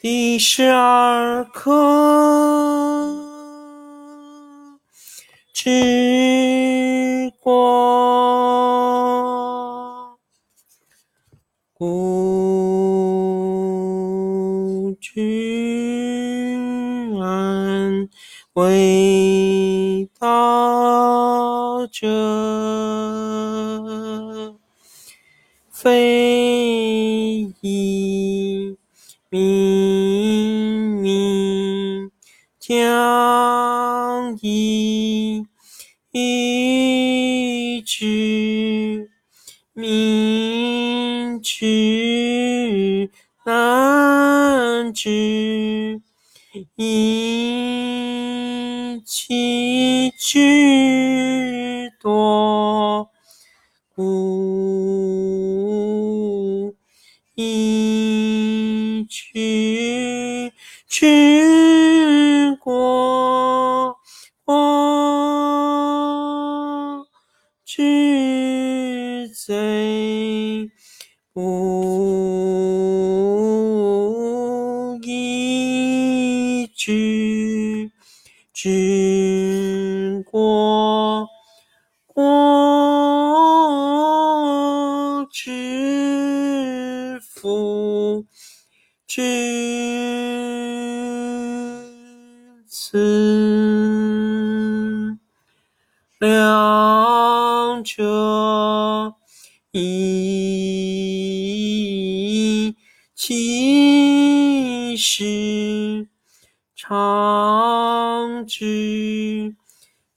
第十二课治国，故君安为道者，非以明，将以治民之难治，以其之多，故以知知贼，不义之治国，国之福。之辞，两者，宜其事，常知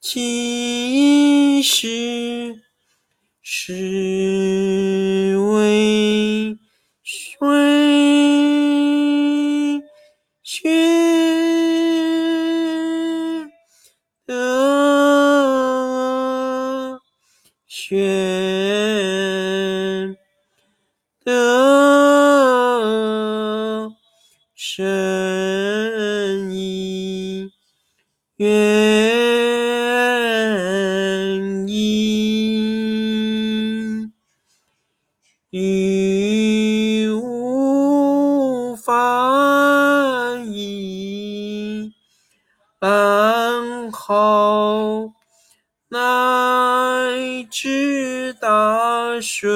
其事，是为水，愿的深意愿意与无法以安好那至大顺。